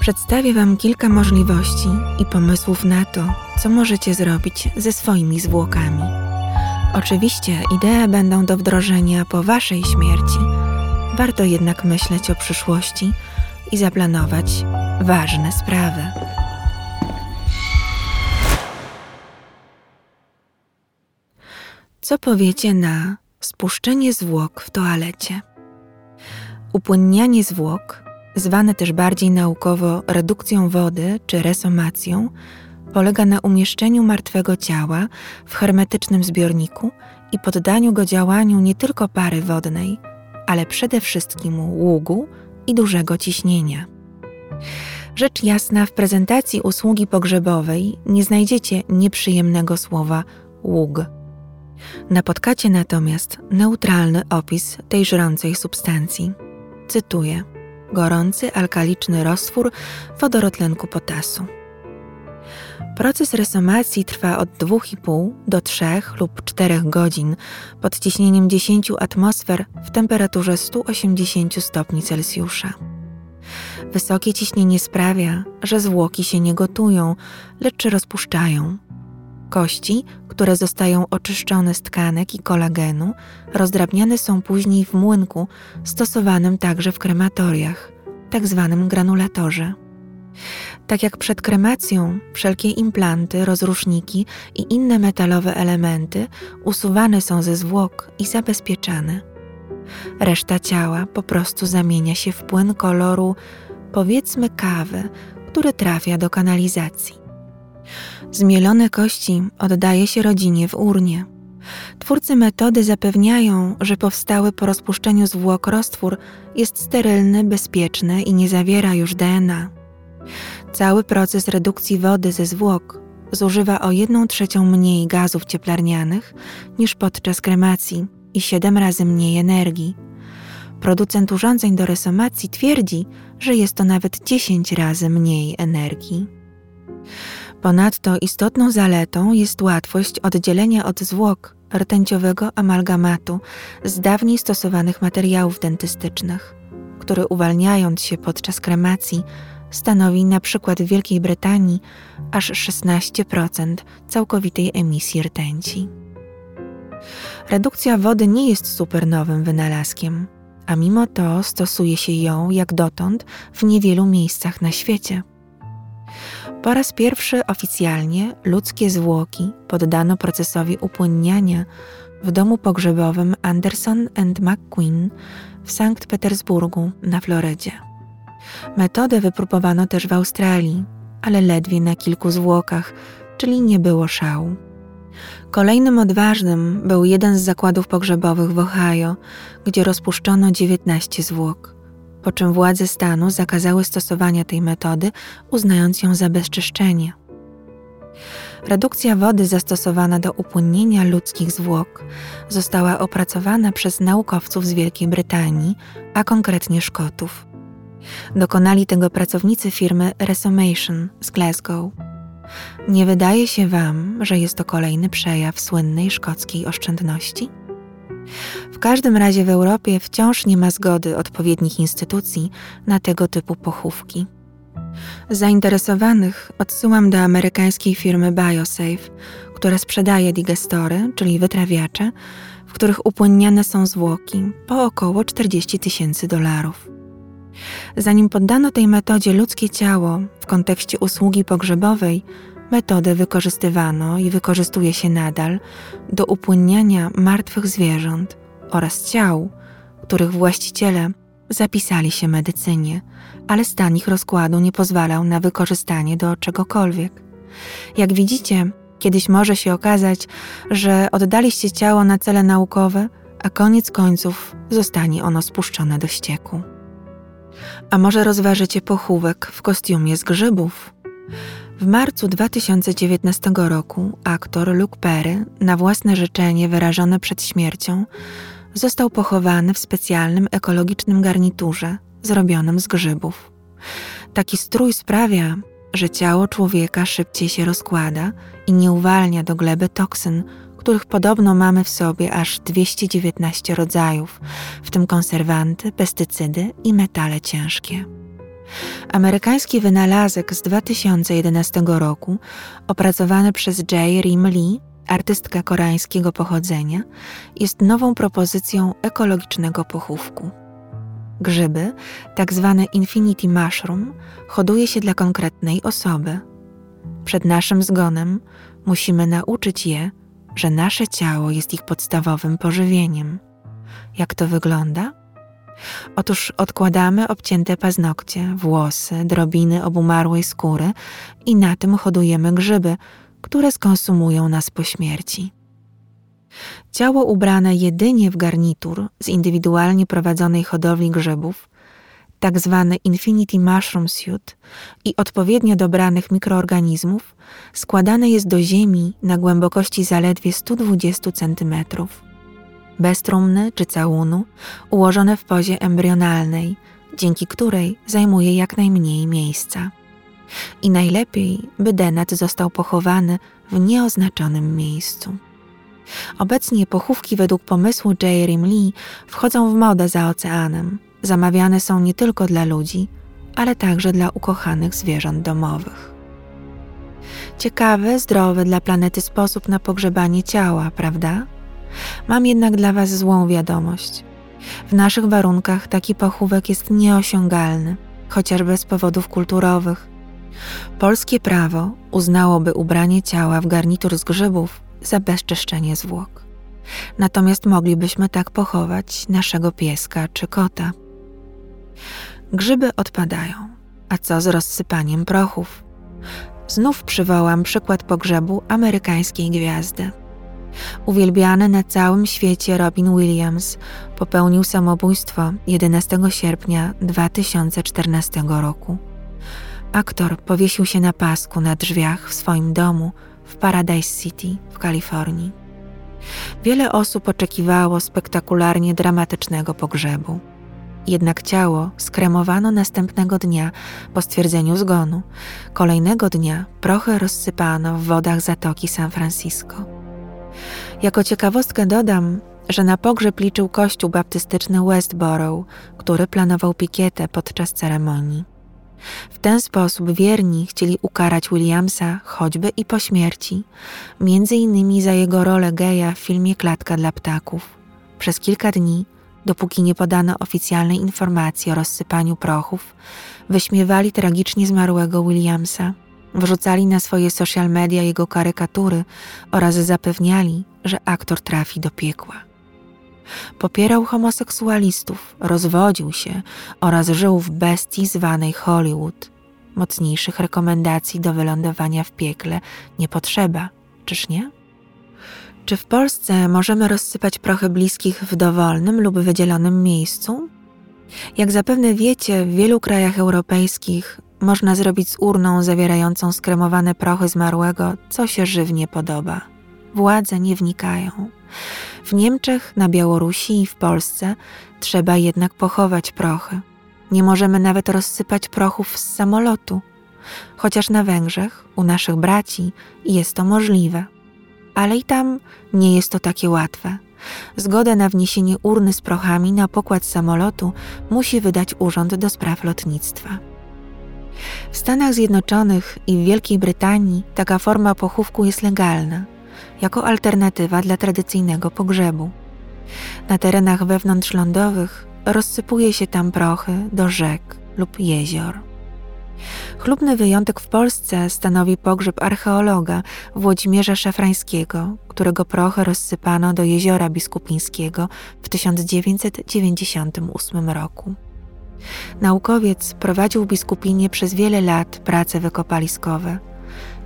Przedstawię Wam kilka możliwości i pomysłów na to, co możecie zrobić ze swoimi zwłokami. Oczywiście idee będą do wdrożenia po Waszej śmierci. Warto jednak myśleć o przyszłości i zaplanować ważne sprawy. Co powiecie na spuszczenie zwłok w toalecie? Upłynnianie zwłok, zwane też bardziej naukowo redukcją wody czy resomacją, polega na umieszczeniu martwego ciała w hermetycznym zbiorniku i poddaniu go działaniu nie tylko pary wodnej, ale przede wszystkim ługu i dużego ciśnienia. Rzecz jasna, w prezentacji usługi pogrzebowej nie znajdziecie nieprzyjemnego słowa ług. Napotkacie natomiast neutralny opis tej żrącej substancji. Cytuję: gorący alkaliczny roztwór wodorotlenku potasu. Proces resomacji trwa od 2,5 do 3 lub 4 godzin pod ciśnieniem 10 atmosfer w temperaturze 180 stopni Celsjusza. Wysokie ciśnienie sprawia, że zwłoki się nie gotują, lecz rozpuszczają. Kości, które zostają oczyszczone z tkanek i kolagenu, rozdrabniane są później w młynku stosowanym także w krematoriach, tak zwanym granulatorze. Tak jak przed kremacją, wszelkie implanty, rozruszniki i inne metalowe elementy usuwane są ze zwłok i zabezpieczane. Reszta ciała po prostu zamienia się w płyn koloru, powiedzmy kawy, który trafia do kanalizacji. Zmielone kości oddaje się rodzinie w urnie. Twórcy metody zapewniają, że powstały po rozpuszczeniu zwłok roztwór jest sterylny, bezpieczny i nie zawiera już DNA. Cały proces redukcji wody ze zwłok zużywa o 1 trzecią mniej gazów cieplarnianych niż podczas kremacji i 7 razy mniej energii. Producent urządzeń do resomacji twierdzi, że jest to nawet 10 razy mniej energii. Ponadto istotną zaletą jest łatwość oddzielenia od zwłok rtęciowego amalgamatu z dawniej stosowanych materiałów dentystycznych, który uwalniając się podczas kremacji stanowi na przykład w Wielkiej Brytanii aż 16% całkowitej emisji rtęci. Redukcja wody nie jest supernowym wynalazkiem, a mimo to stosuje się ją jak dotąd w niewielu miejscach na świecie. Po raz pierwszy oficjalnie ludzkie zwłoki poddano procesowi upłynniania w domu pogrzebowym Anderson and McQueen w Sankt Petersburgu na Florydzie. Metodę wypróbowano też w Australii, ale ledwie na kilku zwłokach, czyli nie było szału. Kolejnym odważnym był jeden z zakładów pogrzebowych w Ohio, gdzie rozpuszczono 19 zwłok, po czym władze stanu zakazały stosowania tej metody, uznając ją za bezczyszczenie. Redukcja wody zastosowana do upłynnienia ludzkich zwłok została opracowana przez naukowców z Wielkiej Brytanii, a konkretnie Szkotów. Dokonali tego pracownicy firmy Resomation z Glasgow. Nie wydaje się Wam, że jest to kolejny przejaw słynnej szkockiej oszczędności? W każdym razie w Europie wciąż nie ma zgody odpowiednich instytucji na tego typu pochówki. Zainteresowanych odsyłam do amerykańskiej firmy BioSafe, która sprzedaje digestory, czyli wytrawiacze, w których upłynniane są zwłoki po około 40 tysięcy dolarów. Zanim poddano tej metodzie ludzkie ciało w kontekście usługi pogrzebowej, metodę wykorzystywano i wykorzystuje się nadal do upłynniania martwych zwierząt oraz ciał, których właściciele zapisali się medycynie, ale stan ich rozkładu nie pozwalał na wykorzystanie do czegokolwiek. Jak widzicie, kiedyś może się okazać, że oddaliście ciało na cele naukowe, a koniec końców zostanie ono spuszczone do ścieku. A może rozważycie pochówek w kostiumie z grzybów? W marcu 2019 roku aktor Luke Perry, na własne życzenie wyrażone przed śmiercią, został pochowany w specjalnym ekologicznym garniturze zrobionym z grzybów. Taki strój sprawia, że ciało człowieka szybciej się rozkłada i nie uwalnia do gleby toksyn, których podobno mamy w sobie aż 219 rodzajów, w tym konserwanty, pestycydy i metale ciężkie. Amerykański wynalazek z 2011 roku, opracowany przez J. Rim Lee, artystkę koreańskiego pochodzenia, jest nową propozycją ekologicznego pochówku. Grzyby, tak zwane infinity mushroom, hoduje się dla konkretnej osoby. Przed naszym zgonem musimy nauczyć je, że nasze ciało jest ich podstawowym pożywieniem. Jak to wygląda? Otóż odkładamy obcięte paznokcie, włosy, drobiny obumarłej skóry i na tym hodujemy grzyby, które skonsumują nas po śmierci. Ciało ubrane jedynie w garnitur z indywidualnie prowadzonej hodowli grzybów, tak zwany Infinity Mushroom Suit i odpowiednio dobranych mikroorganizmów, składane jest do ziemi na głębokości zaledwie 120 cm. Bez trumny czy całunu, ułożone w pozie embrionalnej, dzięki której zajmuje jak najmniej miejsca. I najlepiej, by denat został pochowany w nieoznaczonym miejscu. Obecnie pochówki według pomysłu J. Lee wchodzą w modę za oceanem. Zamawiane są nie tylko dla ludzi, ale także dla ukochanych zwierząt domowych. Ciekawy, zdrowy dla planety sposób na pogrzebanie ciała, prawda? Mam jednak dla Was złą wiadomość. W naszych warunkach taki pochówek jest nieosiągalny, chociażby z powodów kulturowych. Polskie prawo uznałoby ubranie ciała w garnitur z grzybów za bezczeszczenie zwłok. Natomiast moglibyśmy tak pochować naszego pieska czy kota. Grzyby odpadają. A co z rozsypaniem prochów? Znów przywołam przykład pogrzebu amerykańskiej gwiazdy. Uwielbiany na całym świecie Robin Williams popełnił samobójstwo 11 sierpnia 2014 roku. Aktor powiesił się na pasku na drzwiach w swoim domu w Paradise City w Kalifornii. Wiele osób oczekiwało spektakularnie dramatycznego pogrzebu. Jednak ciało skremowano następnego dnia po stwierdzeniu zgonu. Kolejnego dnia prochy rozsypano w wodach zatoki San Francisco. Jako ciekawostkę dodam, że na pogrzeb liczył kościół baptystyczny Westboro, który planował pikietę podczas ceremonii. W ten sposób wierni chcieli ukarać Williamsa choćby i po śmierci, między innymi za jego rolę geja w filmie Klatka dla ptaków. Przez kilka dni, dopóki nie podano oficjalnej informacji o rozsypaniu prochów, wyśmiewali tragicznie zmarłego Williamsa, wrzucali na swoje social media jego karykatury oraz zapewniali, że aktor trafi do piekła. Popierał homoseksualistów, rozwodził się oraz żył w bestii zwanej Hollywood. Mocniejszych rekomendacji do wylądowania w piekle nie potrzeba, czyż nie? Czy w Polsce możemy rozsypać prochy bliskich w dowolnym lub wydzielonym miejscu? Jak zapewne wiecie, w wielu krajach europejskich można zrobić z urną zawierającą skremowane prochy zmarłego, co się żywnie podoba. Władze nie wnikają. W Niemczech, na Białorusi i w Polsce trzeba jednak pochować prochy. Nie możemy nawet rozsypać prochów z samolotu, chociaż na Węgrzech, u naszych braci, jest to możliwe. Ale i tam nie jest to takie łatwe. Zgodę na wniesienie urny z prochami na pokład samolotu musi wydać Urząd do Spraw Lotnictwa. W Stanach Zjednoczonych i w Wielkiej Brytanii taka forma pochówku jest legalna jako alternatywa dla tradycyjnego pogrzebu. Na terenach wewnątrzlądowych rozsypuje się tam prochy do rzek lub jezior. Chlubny wyjątek w Polsce stanowi pogrzeb archeologa Włodzimierza Szafrańskiego, którego prochy rozsypano do jeziora biskupińskiego w 1998 roku. Naukowiec prowadził biskupinie przez wiele lat prace wykopaliskowe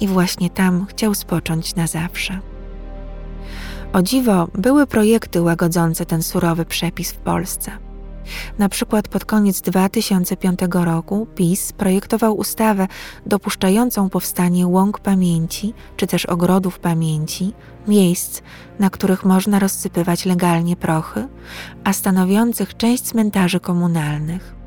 i właśnie tam chciał spocząć na zawsze. O dziwo, były projekty łagodzące ten surowy przepis w Polsce. Na przykład pod koniec 2005 roku PiS projektował ustawę dopuszczającą powstanie łąk pamięci czy też ogrodów pamięci, miejsc, na których można rozsypywać legalnie prochy, a stanowiących część cmentarzy komunalnych.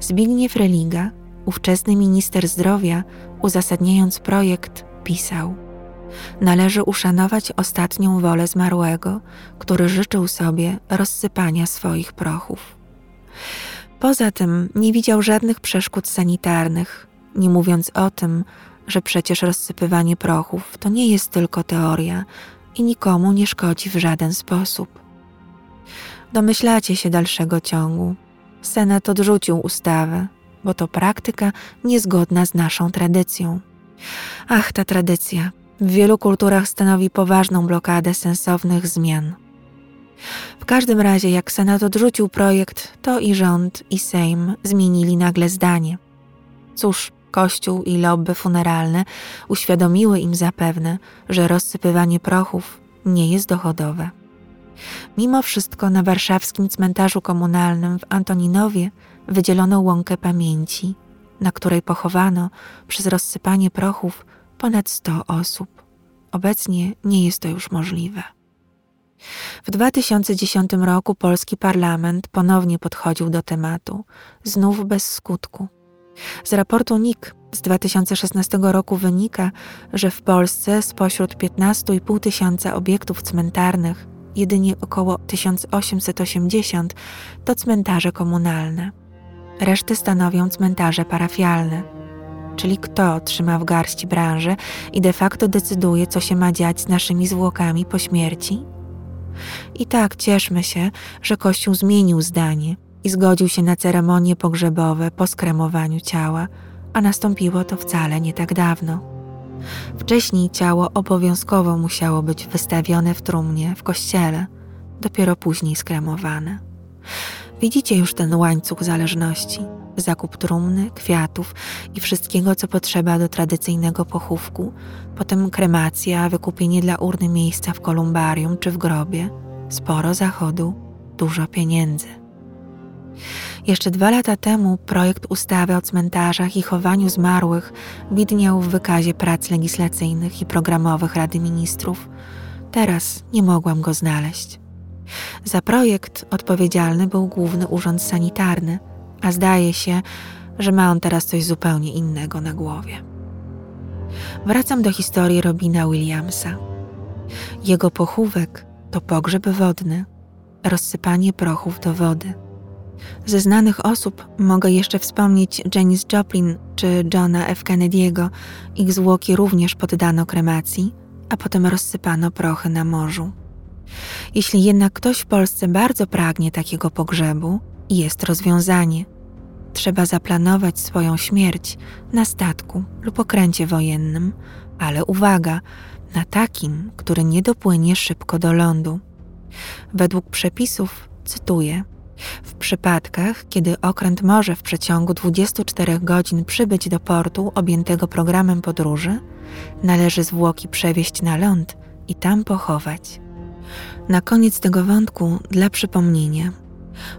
Zbigniew Religa, ówczesny minister zdrowia, uzasadniając projekt, pisał – należy uszanować ostatnią wolę zmarłego, który życzył sobie rozsypania swoich prochów. Poza tym nie widział żadnych przeszkód sanitarnych, nie mówiąc o tym, że przecież rozsypywanie prochów to nie jest tylko teoria i nikomu nie szkodzi w żaden sposób. Domyślacie się dalszego ciągu. Senat odrzucił ustawę, bo to praktyka niezgodna z naszą tradycją. Ach, ta tradycja w wielu kulturach stanowi poważną blokadę sensownych zmian. W każdym razie, jak Senat odrzucił projekt, to i rząd, i Sejm zmienili nagle zdanie. Cóż, Kościół i lobby funeralne uświadomiły im zapewne, że rozsypywanie prochów nie jest dochodowe. Mimo wszystko na warszawskim cmentarzu komunalnym w Antoninowie wydzielono łąkę pamięci, na której pochowano przez rozsypanie prochów ponad 100 osób. Obecnie nie jest to już możliwe. W 2010 roku polski parlament ponownie podchodził do tematu, znów bez skutku. Z raportu NIK z 2016 roku wynika, że w Polsce spośród 15,5 tysiąca obiektów cmentarnych jedynie około 1880 to cmentarze komunalne. Reszty stanowią cmentarze parafialne, czyli kto trzyma w garści branżę i de facto decyduje, co się ma dziać z naszymi zwłokami po śmierci? I tak cieszmy się, że Kościół zmienił zdanie i zgodził się na ceremonie pogrzebowe po skremowaniu ciała, a nastąpiło to wcale nie tak dawno. Wcześniej ciało obowiązkowo musiało być wystawione w trumnie w kościele, dopiero później skremowane. Widzicie już ten łańcuch zależności zakup trumny, kwiatów i wszystkiego, co potrzeba do tradycyjnego pochówku, potem kremacja, wykupienie dla urny miejsca w kolumbarium czy w grobie, sporo zachodu, dużo pieniędzy. Jeszcze dwa lata temu projekt ustawy o cmentarzach i chowaniu zmarłych widniał w wykazie prac legislacyjnych i programowych Rady Ministrów. Teraz nie mogłam go znaleźć. Za projekt odpowiedzialny był Główny Urząd Sanitarny, a zdaje się, że ma on teraz coś zupełnie innego na głowie. Wracam do historii Robina Williamsa. Jego pochówek to pogrzeb wodny, rozsypanie prochów do wody. Ze znanych osób mogę jeszcze wspomnieć Janis Joplin czy Johna F. Kennedy'ego. Ich zwłoki również poddano kremacji, a potem rozsypano prochy na morzu. Jeśli jednak ktoś w Polsce bardzo pragnie takiego pogrzebu, jest rozwiązanie. Trzeba zaplanować swoją śmierć na statku lub okręcie wojennym, ale uwaga, na takim, który nie dopłynie szybko do lądu. Według przepisów, cytuję, w przypadkach, kiedy okręt może w przeciągu 24 godzin przybyć do portu objętego programem podróży, należy zwłoki przewieźć na ląd i tam pochować. Na koniec tego wątku, dla przypomnienia,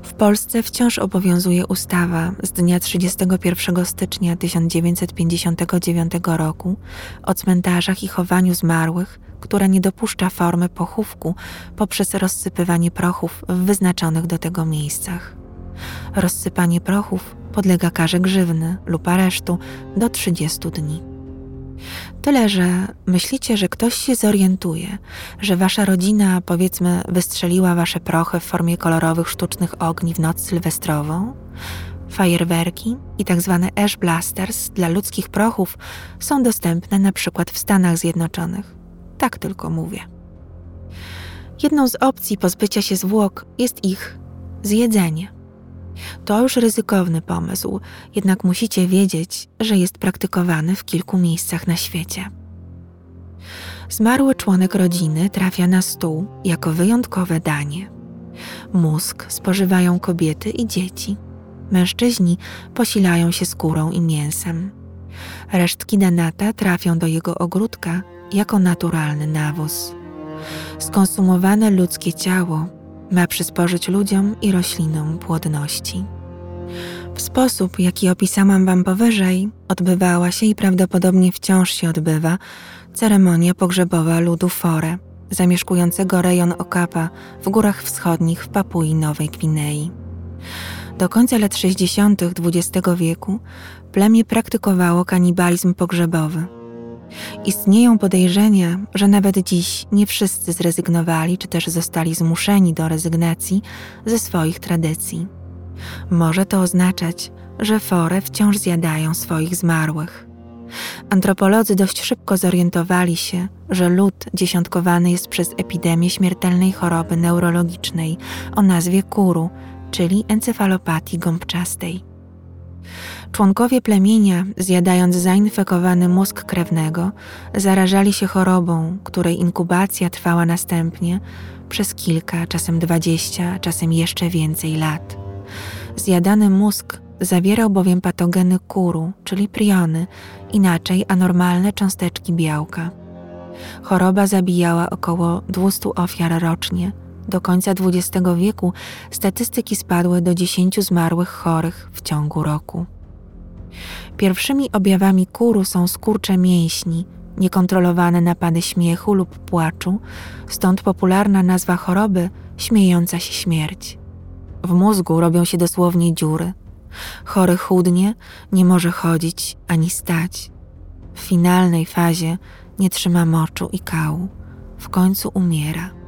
w Polsce wciąż obowiązuje ustawa z dnia 31 stycznia 1959 roku o cmentarzach i chowaniu zmarłych, która nie dopuszcza formy pochówku poprzez rozsypywanie prochów w wyznaczonych do tego miejscach. Rozsypanie prochów podlega karze grzywny lub aresztu do 30 dni. Tyle, że myślicie, że ktoś się zorientuje, że wasza rodzina, powiedzmy, wystrzeliła wasze prochy w formie kolorowych sztucznych ogni w noc sylwestrową? Fajerwerki i tak zwane ash blasters dla ludzkich prochów są dostępne na przykład w Stanach Zjednoczonych. Tak tylko mówię. Jedną z opcji pozbycia się zwłok jest ich zjedzenie. To już ryzykowny pomysł, jednak musicie wiedzieć, że jest praktykowany w kilku miejscach na świecie. Zmarły członek rodziny trafia na stół jako wyjątkowe danie. Mózg spożywają kobiety i dzieci. Mężczyźni posilają się skórą i mięsem. Resztki denata trafią do jego ogródka jako naturalny nawóz. Skonsumowane ludzkie ciało ma przysporzyć ludziom i roślinom płodności. W sposób, jaki opisałam Wam powyżej, odbywała się i prawdopodobnie wciąż się odbywa ceremonia pogrzebowa ludu Fore, zamieszkującego rejon Okapa w górach wschodnich w Papui Nowej Gwinei. Do końca lat 60. XX wieku plemię praktykowało kanibalizm pogrzebowy – Istnieją podejrzenia, że nawet dziś nie wszyscy zrezygnowali czy też zostali zmuszeni do rezygnacji ze swoich tradycji. Może to oznaczać, że fory wciąż zjadają swoich zmarłych. Antropolodzy dość szybko zorientowali się, że lud dziesiątkowany jest przez epidemię śmiertelnej choroby neurologicznej o nazwie kuru, czyli encefalopatii gąbczastej. Członkowie plemienia, zjadając zainfekowany mózg krewnego, zarażali się chorobą, której inkubacja trwała następnie przez kilka, czasem dwadzieścia, czasem jeszcze więcej lat. Zjadany mózg zawierał bowiem patogeny kuru, czyli priony, inaczej anormalne cząsteczki białka. Choroba zabijała około 200 ofiar rocznie. Do końca XX wieku statystyki spadły do 10 zmarłych chorych w ciągu roku. Pierwszymi objawami kuru są skurcze mięśni, niekontrolowane napady śmiechu lub płaczu, stąd popularna nazwa choroby śmiejąca się śmierć. W mózgu robią się dosłownie dziury. Chory chudnie, nie może chodzić ani stać. W finalnej fazie nie trzyma moczu i kału. W końcu umiera.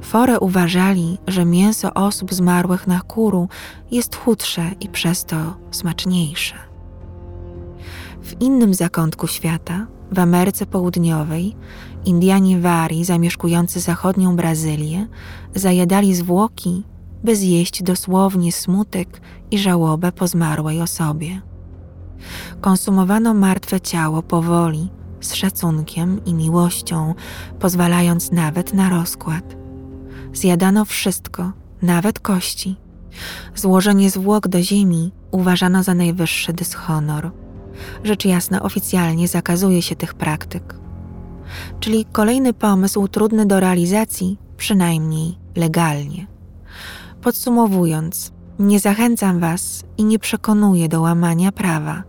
Fore uważali, że mięso osób zmarłych na kuru jest chudsze i przez to smaczniejsze. W innym zakątku świata, w Ameryce Południowej, Indianie Wari zamieszkujący zachodnią Brazylię zajadali zwłoki, by zjeść dosłownie smutek i żałobę po zmarłej osobie. Konsumowano martwe ciało powoli, z szacunkiem i miłością, pozwalając nawet na rozkład. Zjadano wszystko, nawet kości. Złożenie zwłok do ziemi uważano za najwyższy dyshonor. Rzecz jasna, oficjalnie zakazuje się tych praktyk. Czyli kolejny pomysł trudny do realizacji, przynajmniej legalnie. Podsumowując, nie zachęcam Was i nie przekonuję do łamania prawa.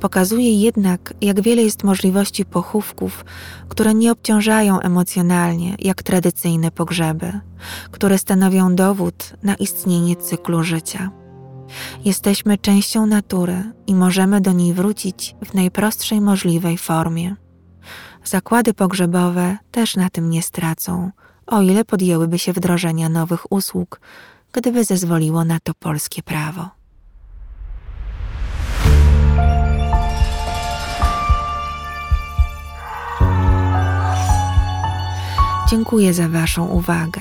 Pokazuję jednak, jak wiele jest możliwości pochówków, które nie obciążają emocjonalnie, jak tradycyjne pogrzeby, które stanowią dowód na istnienie cyklu życia. Jesteśmy częścią natury i możemy do niej wrócić w najprostszej możliwej formie. Zakłady pogrzebowe też na tym nie stracą, o ile podjęłyby się wdrożenia nowych usług, gdyby zezwoliło na to polskie prawo. Dziękuję za Waszą uwagę.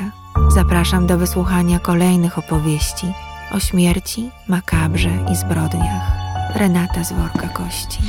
Zapraszam do wysłuchania kolejnych opowieści o śmierci, makabrze i zbrodniach. Renata z worka kości.